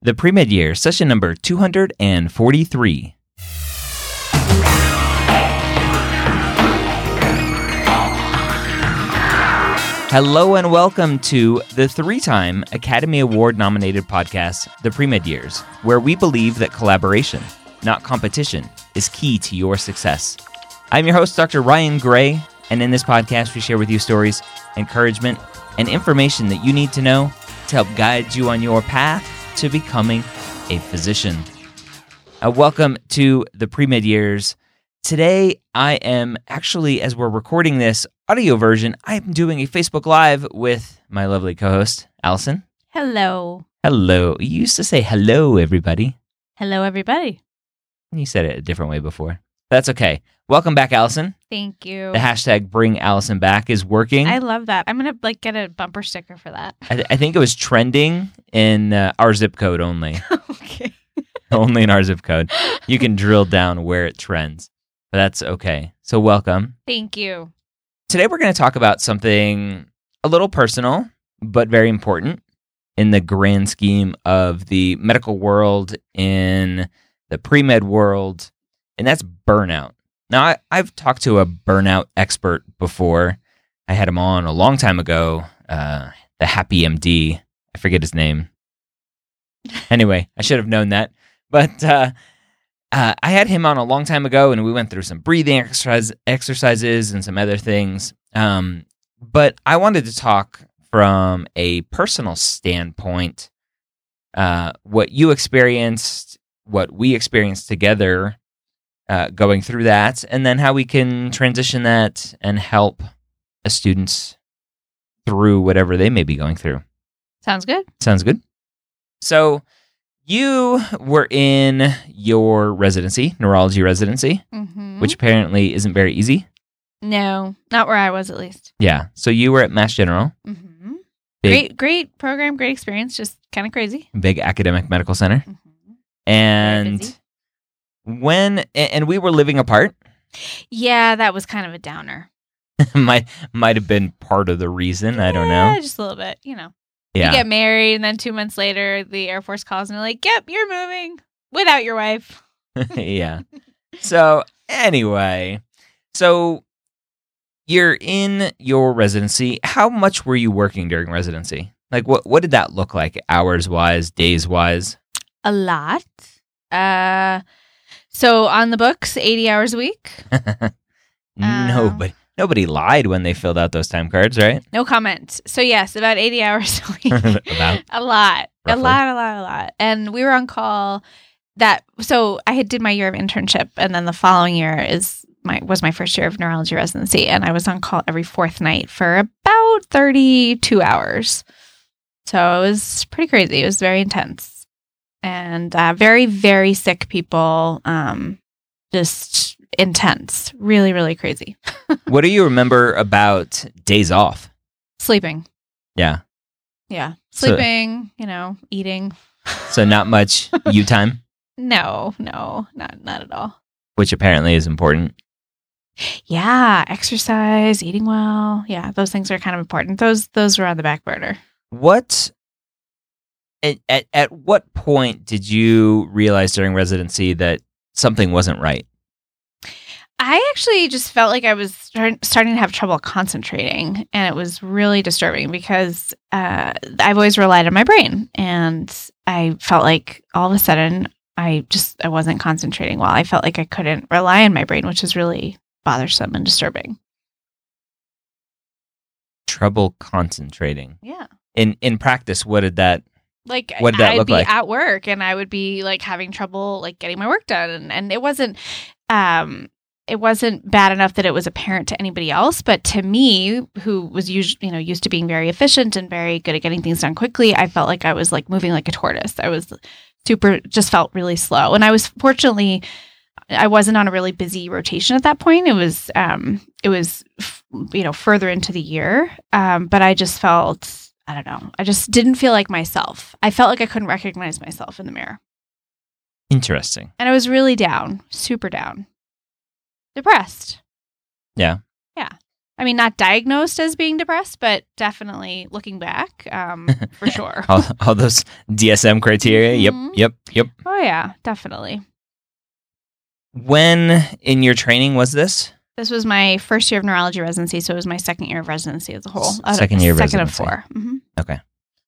The pre med year, session number 243. Hello and welcome to the three time Academy Award nominated podcast, The Pre Med Years, where we believe that collaboration, not competition, is key to your success. I'm your host, Dr. Ryan Gray, and in this podcast, we share with you stories, encouragement, and information that you need to know to help guide you on your path to becoming a physician. Uh, welcome to the Pre Med Years. Today, I am actually, as we're recording this audio version, I'm doing a Facebook Live with my lovely co host, Allison. Hello. Hello. You used to say hello, everybody. Hello, everybody. You said it a different way before. That's okay. Welcome back, Allison. Thank you. The hashtag bring Allison back is working. I love that. I'm gonna like get a bumper sticker for that. I, th- I think it was trending in uh, our zip code only. okay. only in our zip code. You can drill down where it trends. But that's okay. So, welcome. Thank you. Today, we're going to talk about something a little personal, but very important in the grand scheme of the medical world, in the pre med world, and that's burnout. Now, I, I've talked to a burnout expert before. I had him on a long time ago, uh, the Happy MD. I forget his name. Anyway, I should have known that. But uh, uh, I had him on a long time ago, and we went through some breathing exercise, exercises and some other things. Um, but I wanted to talk from a personal standpoint, uh, what you experienced, what we experienced together, uh, going through that, and then how we can transition that and help a students through whatever they may be going through. Sounds good. Sounds good. So you were in your residency, neurology residency, Mm-hmm. which apparently isn't very easy. no, not where I was at least. Yeah. So you were at Mass General, Mm-hmm. big, Great, great program, great experience. Just kind of crazy. big academic medical center. Mm-hmm. And. When and we were living apart, Yeah, that was kind of a downer. might might have been part of the reason. I don't Yeah, know. just a little bit. You know, Yeah. you get married, and then two months later, the Air Force calls and they're like, "Yep, you're moving without your wife." yeah. So anyway, so you're in your residency. How much were you working during residency? Like what what did that look like hours wise, days wise? A lot. Uh, so on the books, eighty hours a week. nobody um, nobody lied when they filled out those time cards, right? No comment. So yes, about 80 hours a week. About a lot. Roughly. A lot, a lot, a lot. And we were on call that so I had did my year of internship and then the following year is my was my first year of neurology residency and I was on call every fourth night for about 32 hours. So it was pretty crazy. It was very intense. And uh, very, very sick people. Um, just intense. Really, really crazy. what do you remember about days off? Sleeping. Yeah. Yeah. So- Sleeping, you know, eating. So not much you time, No, no, not not at all. which apparently is important. Yeah, exercise, eating well. Yeah, those things are kind of important. Those those were on the back burner. What at, at at what point did you realize during residency that something wasn't right? I actually just felt like I was start, starting to have trouble concentrating, and it was really disturbing because uh, I've always relied on my brain, and I felt like all of a sudden I just I wasn't concentrating well. I felt like I couldn't rely on my brain, which is really bothersome and disturbing. Trouble concentrating. Yeah. In in practice, what did that like What did that I'd look be like? at work and I would be like having trouble like getting my work done. And, and it wasn't um it wasn't bad enough that it was apparent to anybody else. But to me who was usually you know used to being very efficient and very good at getting things done quickly I felt like I was like moving like a tortoise. I was super just felt really slow. And I was fortunately I wasn't on a really busy rotation at that point. It was um it was f- you know further into the year. Um but I just felt I don't know. I just didn't feel like myself. I felt like I couldn't recognize myself in the mirror. interesting? And I was really down, super down. Depressed. Yeah. Yeah. I mean, not diagnosed as being depressed, but definitely looking back, um, for sure. All, all those DSM criteria. Mhm. Yep, yep, yep. Oh, yeah, definitely. When in your training was this? This was my first year of neurology residency, so it was my second year of residency as a whole. Uh, second year of second residency. of 4 hmm Okay.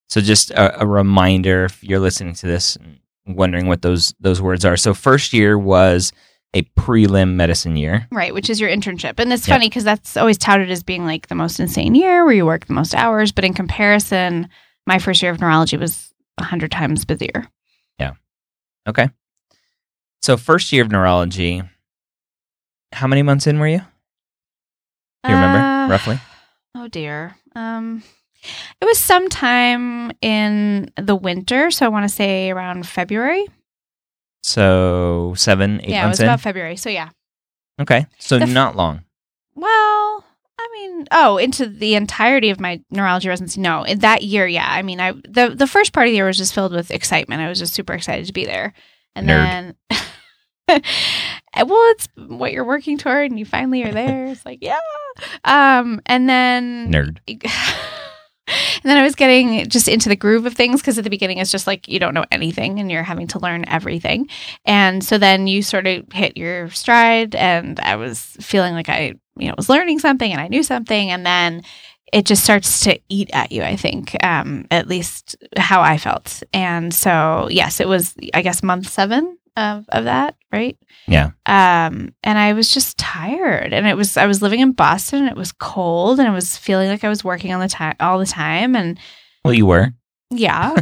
So just a, a reminder, if you're listening to this and wondering what those those words are. So first year was a prelim medicine year. Right, which is your internship. And it's Yep. funny because that's always touted as being like the most insane year where you work the most hours. But in comparison, my first year of neurology was 100 times busier. Yeah. Okay. So first year of neurology. How many months in were you? Do you remember Uh, roughly? Oh, dear. Um, it was sometime in the winter. So I want to say around February. So seven, eight yeah, it was in. about February. So yeah. okay, so f- not long. Well, I mean, oh, into the entirety of my neurology residency. No, in that year, yeah. I mean, I the the first part of the year was just filled with excitement. I was just super excited to be there, and Nerd. then, well, it's what you're working toward, and you finally are there. It's like, yeah. Um, and then Nerd. and then I was getting just into the groove of things because at the beginning it's just like you don't know anything and you're having to learn everything. And so then you sort of hit your stride and I was feeling like I, you know, was learning something and I knew something and then it just starts to eat at you, I think, um, at least how I felt. And so, yes, it was, I guess, month seven of, of that, right? Yeah. Um, and I was just tired, and it was I was living in Boston. And it was cold, and I was feeling like I was working on the time all the time, and Well, you were. Yeah,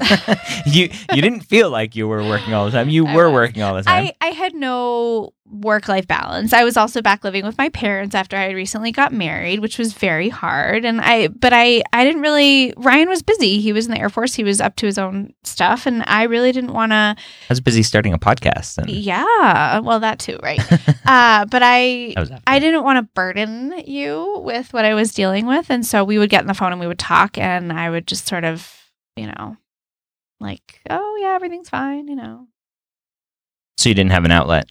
you you didn't feel like you were working all the time. You were working all the time. I I had no work life balance. I was also back living with my parents after I had recently got married, which was very hard. And I but I I didn't really. Ryan was busy. He was in the Air Force. He was up to his own stuff, and I really didn't want to. I was busy starting a podcast. And Yeah, well, that too, right? uh, but I that was after. I didn't want to burden you with what I was dealing with. And so we would get on the phone and we would talk, and I would just sort of, you know, like, oh, yeah, everything's fine, you know. so you didn't have an outlet.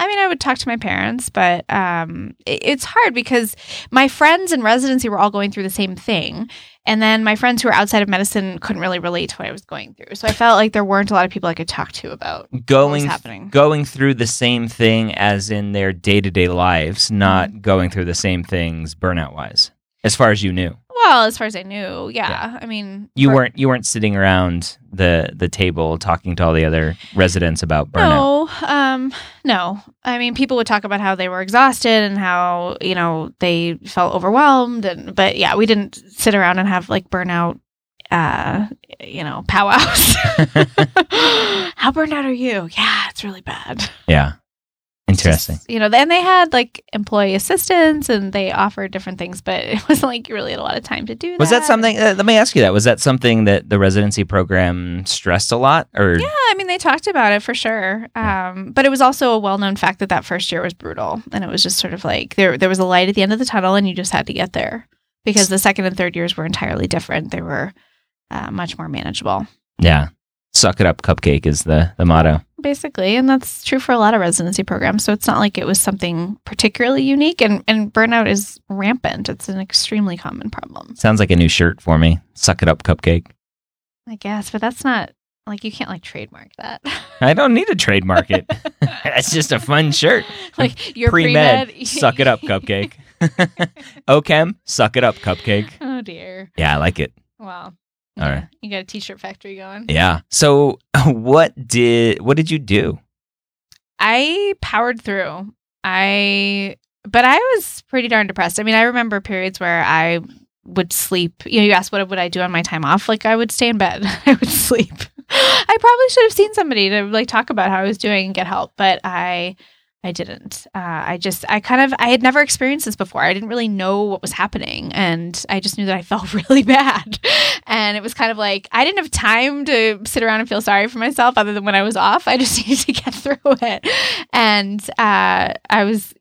I mean, I would talk to my parents, but um, it, it's hard because my friends in residency were all going through the same thing. And then my friends who were outside of medicine couldn't really relate to what I was going through. So I felt like there weren't a lot of people I could talk to about what was Going happening. going through the same thing as in their day to day lives, not Mm-hmm. going through the same things burnout wise. As far as you knew, Well, as far as I knew, yeah. I mean, you for- weren't you weren't sitting around the the table talking to all the other residents about burnout. No, um, no. I mean, people would talk about how they were exhausted and how you know they felt overwhelmed, and but yeah, we didn't sit around and have like burnout, uh, you know, powwows. how burned out are you? Yeah, it's really bad. Yeah, interesting. just, you know, and they had like employee assistants and they offered different things, but it wasn't like you really had a lot of time to do that. Was that something? Uh, let me ask you that. Was that something that the residency program stressed a lot, or Yeah, I mean, they talked about it for sure. Um, but it was also a well known fact that that first year was brutal. And it was just sort of like there, there was a light at the end of the tunnel and you just had to get there because the second and third years were entirely different. They were uh, much more manageable. yeah? Suck it up cupcake is the the motto. basically and that's true for a lot of residency programs so it's not like it was something particularly unique and, and burnout is rampant it's an extremely common problem Sounds like a new shirt for me. Suck it up cupcake. i guess but that's not like you can't like trademark that I don't need to trademark it. That's just a fun shirt. like your Pre-med, pre-med suck it up cupcake. OChem, suck it up cupcake. oh dear Yeah, I like it. wow All right. you got a t-shirt factory going Yeah. So what did what did you do? I powered through. I but I was pretty darn depressed. I mean, I remember periods where I would sleep. You know, you asked what would I do on my time off? Like I would stay in bed. I would sleep. I probably should have seen somebody to like talk about how I was doing and get help, but I I didn't. Uh, I just I kind of I had never experienced this before. I didn't really know what was happening, and I just knew that I felt really bad. And it was kind of like I didn't have time to sit around and feel sorry for myself, other than when I was off. I just needed to get through it, and uh, I was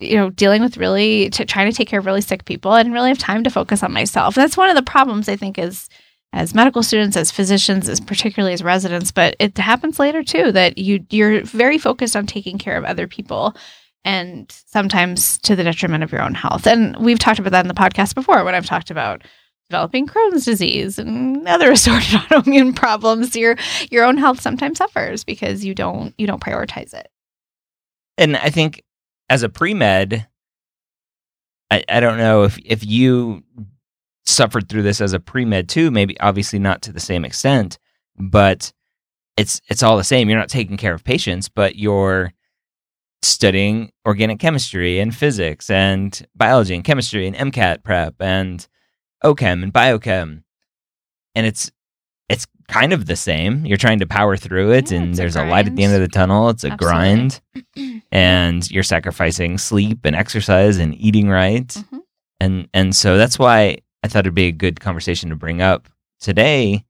you know dealing with really t- trying to take care of really sick people. I didn't really have time to focus on myself. That's one of the problems I think is as medical students, as physicians, as particularly as residents, but it happens later too that you you're very focused on taking care of other people and sometimes to the detriment of your own health. And we've talked about that in the podcast before when I've talked about developing Crohn's disease and other assorted autoimmune problems. Your your own health sometimes suffers because you don't you don't prioritize it. And I think as a pre med, I, I don't know if if you suffered through this as a pre med too. Maybe obviously not to the same extent, but it's it's all the same. You're not taking care of patients, but you're studying organic chemistry and physics and biology and chemistry and MCAT prep and OChem and biochem, and it's it's kind of the same. You're trying to power through it, Yeah, and it's a there's a light at the end of the tunnel. It's a Absolutely. grind and you're sacrificing sleep and exercise and eating right Mhm. and and so that's why i thought it'd be a good conversation to bring up today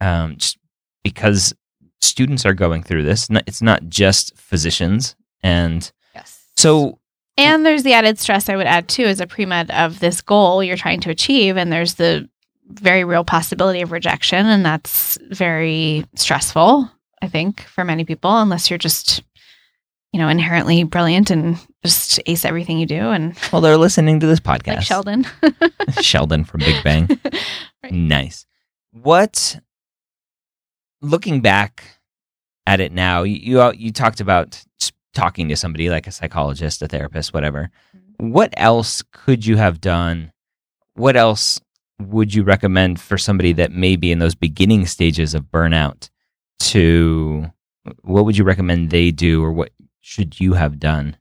um, just because students are going through this it's not just physicians and Yes. so And there's the added stress I would add too as a pre med of this goal you're trying to achieve. And there's the very real possibility of rejection. And that's very stressful, I think, for many people, unless you're just, you know, inherently brilliant and just ace everything you do. And well they're listening to this podcast like Sheldon. sheldon from big bang Right. nice what looking back at it now you you, you talked about talking to somebody like a psychologist a therapist whatever mm-hmm. what else could you have done what else would you recommend for somebody that may be in those beginning stages of burnout to what would you recommend they do or what should you have done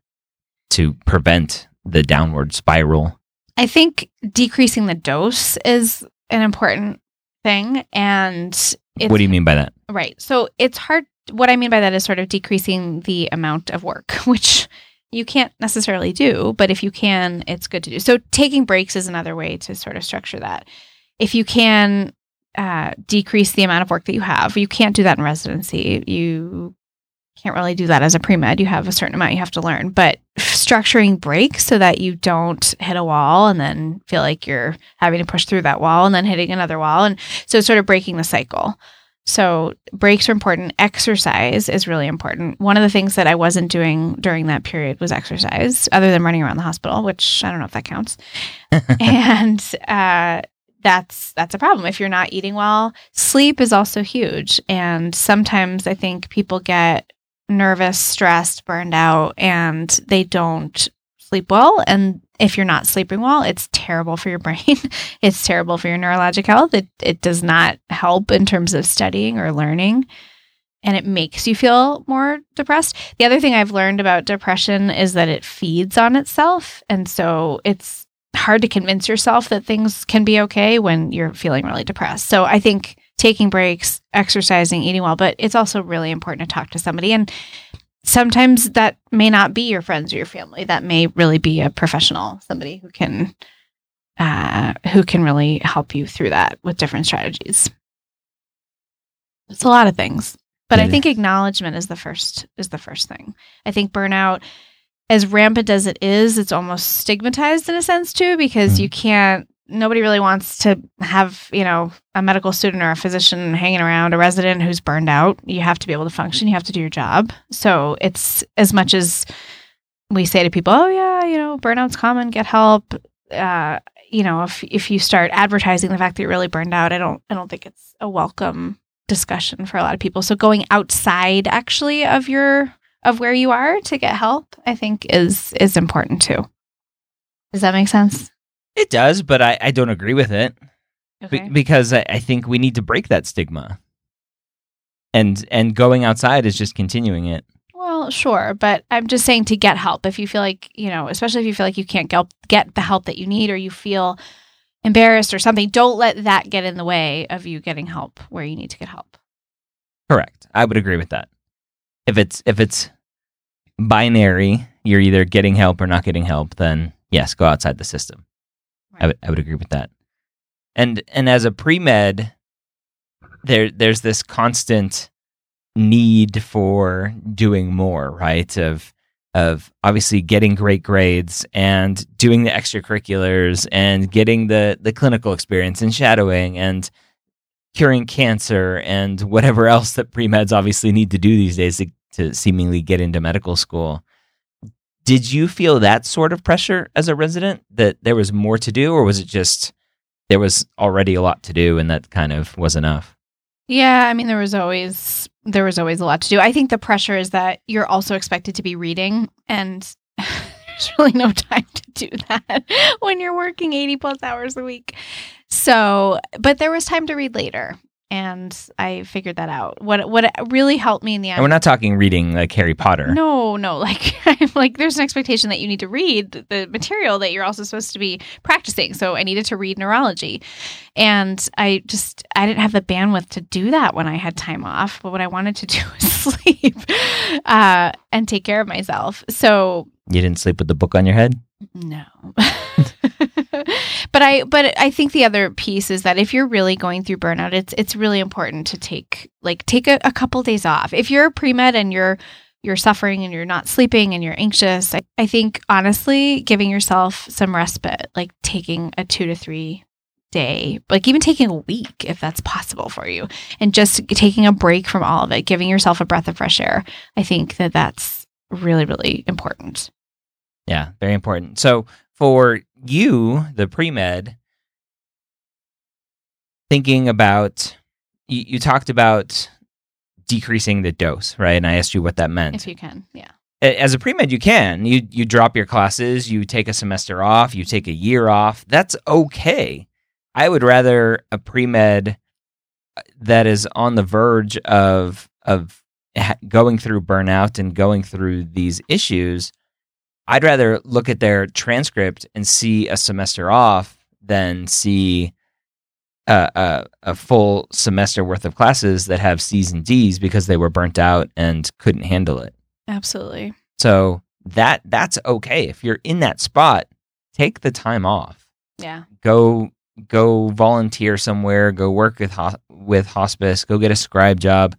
to prevent the downward spiral I think decreasing the dose is an important thing. And what do you mean by that Right. So it's hard. What I mean by that is sort of decreasing the amount of work, which you can't necessarily do, but if you can, it's good to do. So taking breaks is another way to sort of structure that. If you can uh, decrease the amount of work that you have, you can't do that in residency. You can't really do that as a pre med. You have a certain amount you have to learn, but structuring breaks so that you don't hit a wall and then feel like you're having to push through that wall and then hitting another wall. And so sort of breaking the cycle. So breaks are important. Exercise is really important. One of the things that I wasn't doing during that period was exercise, other than running around the hospital, which I don't know if that counts. and uh, that's that's a problem if you're not eating well. Sleep is also huge, and sometimes I think people get nervous, stressed, burned out, and they don't sleep well. And if you're not sleeping well, it's terrible for your brain. it's terrible for your neurologic health. It it does not help in terms of studying or learning. And it makes you feel more depressed. The other thing I've learned about depression is that it feeds on itself. And so it's hard to convince yourself that things can be okay when you're feeling really depressed. So I think taking breaks, exercising, eating well, but it's also really important to talk to somebody. And sometimes that may not be your friends or your family. That may really be a professional, somebody who can uh, who can really help you through that with different strategies. It's a lot of things, but I think acknowledgement is the first is the first thing. I think burnout, as rampant as it is, it's almost stigmatized in a sense too, because Mhm. you can't nobody really wants to have, you know, a medical student or a physician hanging around a resident who's burned out. You have to be able to function, you have to do your job. So it's as much as we say to people, "Oh yeah, you know, burnout's common, get help." Uh, you know, if if you start advertising the fact that you're really burned out, I don't I don't think it's a welcome discussion for a lot of people. So going outside actually of your of where you are to get help, I think is is important too. Does that make sense? It does, but I, I don't agree with it Be- because I, I think we need to break that stigma. And and going outside is just continuing it. Well, sure, but I'm just saying to get help. If you feel like, you know, especially if you feel like you can't get, get the help that you need or you feel embarrassed or something, don't let that get in the way of you getting help where you need to get help. Correct. I would agree with that. If it's if it's binary, you're either getting help or not getting help, then yes, go outside the system. I would I would agree with that. And and as a pre med, there there's this constant need for doing more, right? Of of obviously getting great grades and doing the extracurriculars and getting the the clinical experience and shadowing and curing cancer and whatever else that pre meds obviously need to do these days to, to seemingly get into medical school. Did you feel that sort of pressure as a resident that there was more to do, or was it just there was already a lot to do and that kind of was enough? Yeah, I mean there was always there was always a lot to do. I think the pressure is that you're also expected to be reading and there's really no time to do that when you're working 80 plus hours a week. So, but there was time to read later and I figured that out. What what really helped me in the end And we're not talking reading like Harry Potter. No, no. Like I'm like there's an expectation that you need to read the- the material that you're also supposed to be practicing. So I needed to read neurology. And I just I didn't have the bandwidth to do that when I had time off. But what I wanted to do was sleep uh, and take care of myself. So You didn't sleep with the book on your head? no. but I but I think the other piece is that if you're really going through burnout, it's it's really important to take like take a, a couple days off. If you're pre med and you're you're suffering and you're not sleeping and you're anxious, I, I think honestly giving yourself some respite, like taking a two to three day, like even taking a week if that's possible for you, and just taking a break from all of it, giving yourself a breath of fresh air. I think that that's really really important. Yeah, very important. So for you, the pre med, thinking about you, you talked about decreasing the dose, right? And I asked you what that meant. If you can, yeah. As a pre med, you can you you drop your classes, you take a semester off, you take a year off. That's okay. I would rather a pre med uh, that is on the verge of of going through burnout and going through these issues. I'd rather look at their transcript and see a semester off than see a, a, a full semester worth of classes that have C's and D's because they were burnt out and couldn't handle it. Absolutely. So that that's okay. If you're in that spot, take the time off. Yeah. Go go volunteer somewhere, go work with ho- with hospice, go get a scribe job.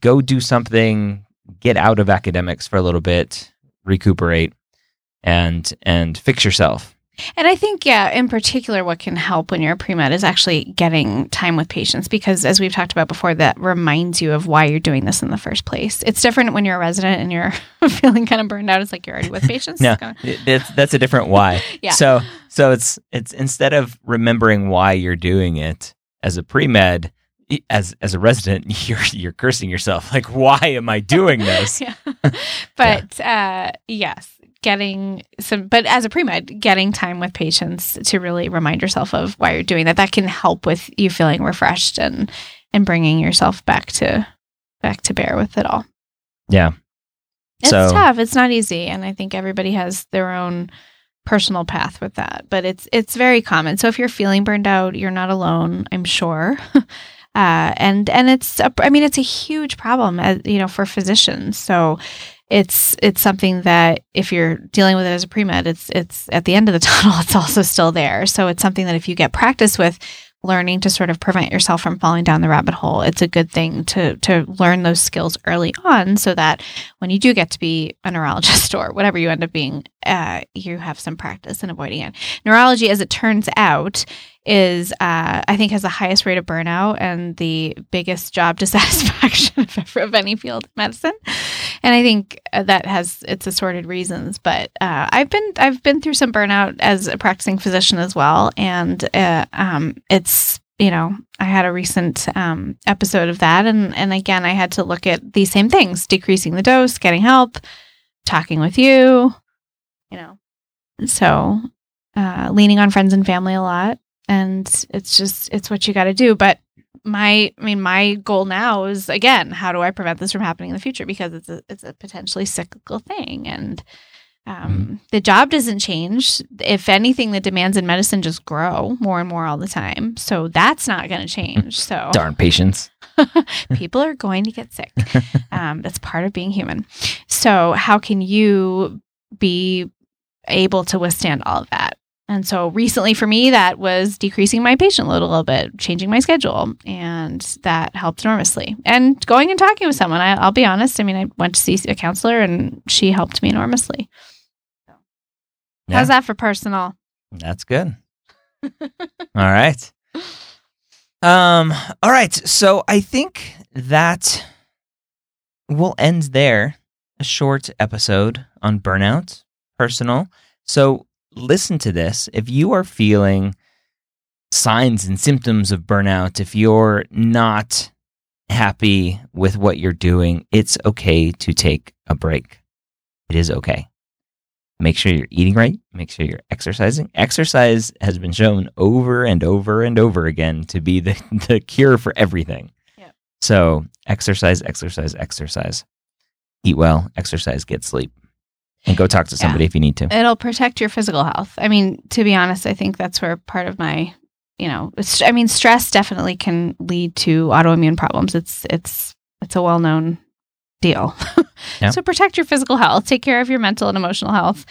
Go do something, get out of academics for a little bit, recuperate and and fix yourself. And I think, yeah, in particular, what can help when you're a pre med is actually getting time with patients because, as we've talked about before, that reminds you of why you're doing this in the first place. It's different when you're a resident and you're feeling kind of burned out. It's like you're already with patients. No, It's kinda- it- that's that's a different why. Yeah. So so it's it's instead of remembering why you're doing it as a pre med, as as a resident, you're you're cursing yourself. Like, why am I doing this? yeah. But uh, yes, getting some, but as a pre med, getting time with patients to really remind yourself of why you're doing that, that can help with you feeling refreshed and and bringing yourself back to back to bear with it all. Yeah. It's So- tough. It's not easy, and I think everybody has their own personal path with that. But it's it's very common. So if you're feeling burned out, you're not alone. I'm sure. Uh, and and it's a, I mean it's a huge problem as you know for physicians. So it's it's something that if you're dealing with it as a pre med, it's it's at the end of the tunnel. It's also still there. So it's something that if you get practice with learning to sort of prevent yourself from falling down the rabbit hole, it's a good thing to to learn those skills early on, so that when you do get to be a neurologist or whatever you end up being, uh, you have some practice in avoiding it. Neurology, as it turns out, is uh, I think has the highest rate of burnout and the biggest job dissatisfaction of, of any field of medicine. And I think uh, that has its assorted reasons. But uh, I've been I've been through some burnout as a practicing physician as well, and uh, um, it's you know I had a recent um, episode of that, and and again I had to look at these same things: decreasing the dose, getting help, talking with you, you know. So uh, leaning on friends and family a lot and it's just it's what you got to do. But my i mean my goal now is again how do i prevent this from happening in the future? Because it's a it's a potentially cyclical thing. And um, mm. the job doesn't change. If anything the demands in medicine just grow more and more all the time. So that's not going to change. So darn patients people are going to get sick. Um, that's part of being human. So how can you be able to withstand all of that and so recently for me, that was decreasing my patient load a little bit, changing my schedule, and that helped enormously. And going and talking with someone, I, will be honest. I mean, I went to see a counselor and she helped me enormously. So. Yeah. How's that for personal? That's good. all right. Um, all right. So I think that we'll end there. A short episode on burnout, personal. So listen to this. If you are feeling signs and symptoms of burnout, if you're not happy with what you're doing, it's okay to take a break. It is okay. Make sure you're eating right. Make sure you're exercising. Exercise has been shown over and over and over again to be the, the cure for everything. Yep. So, exercise, exercise, exercise. Eat well, exercise, get sleep and go talk to somebody yeah. if you need to. It'll protect your physical health. I mean, to be honest, I think that's where part of my, you know, I mean, stress definitely can lead to autoimmune problems. It's it's it's a well known deal. yeah. So protect your physical health, take care of your mental and emotional health,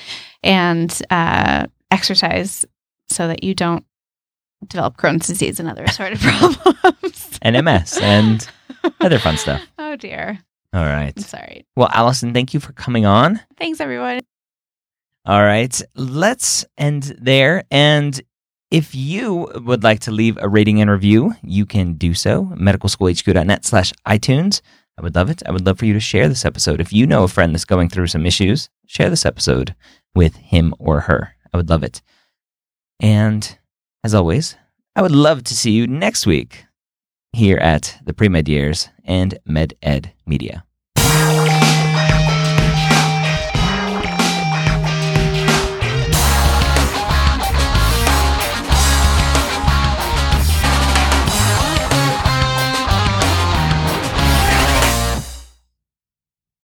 and uh, exercise so that you don't develop Crohn's disease and other assorted problems and MS and other fun stuff. Oh dear. All right. I'm sorry. Well, Allison, thank you for coming on. Thanks, everyone. All right. Let's end there. And if you would like to leave a rating and review, you can do so. Medicalschoolhq.net slash iTunes. I would love it. I would love for you to share this episode. If you know a friend that's going through some issues, share this episode with him or her. I would love it. And as always, I would love to see you next week here at the Pre Med Years and Med Ed Media.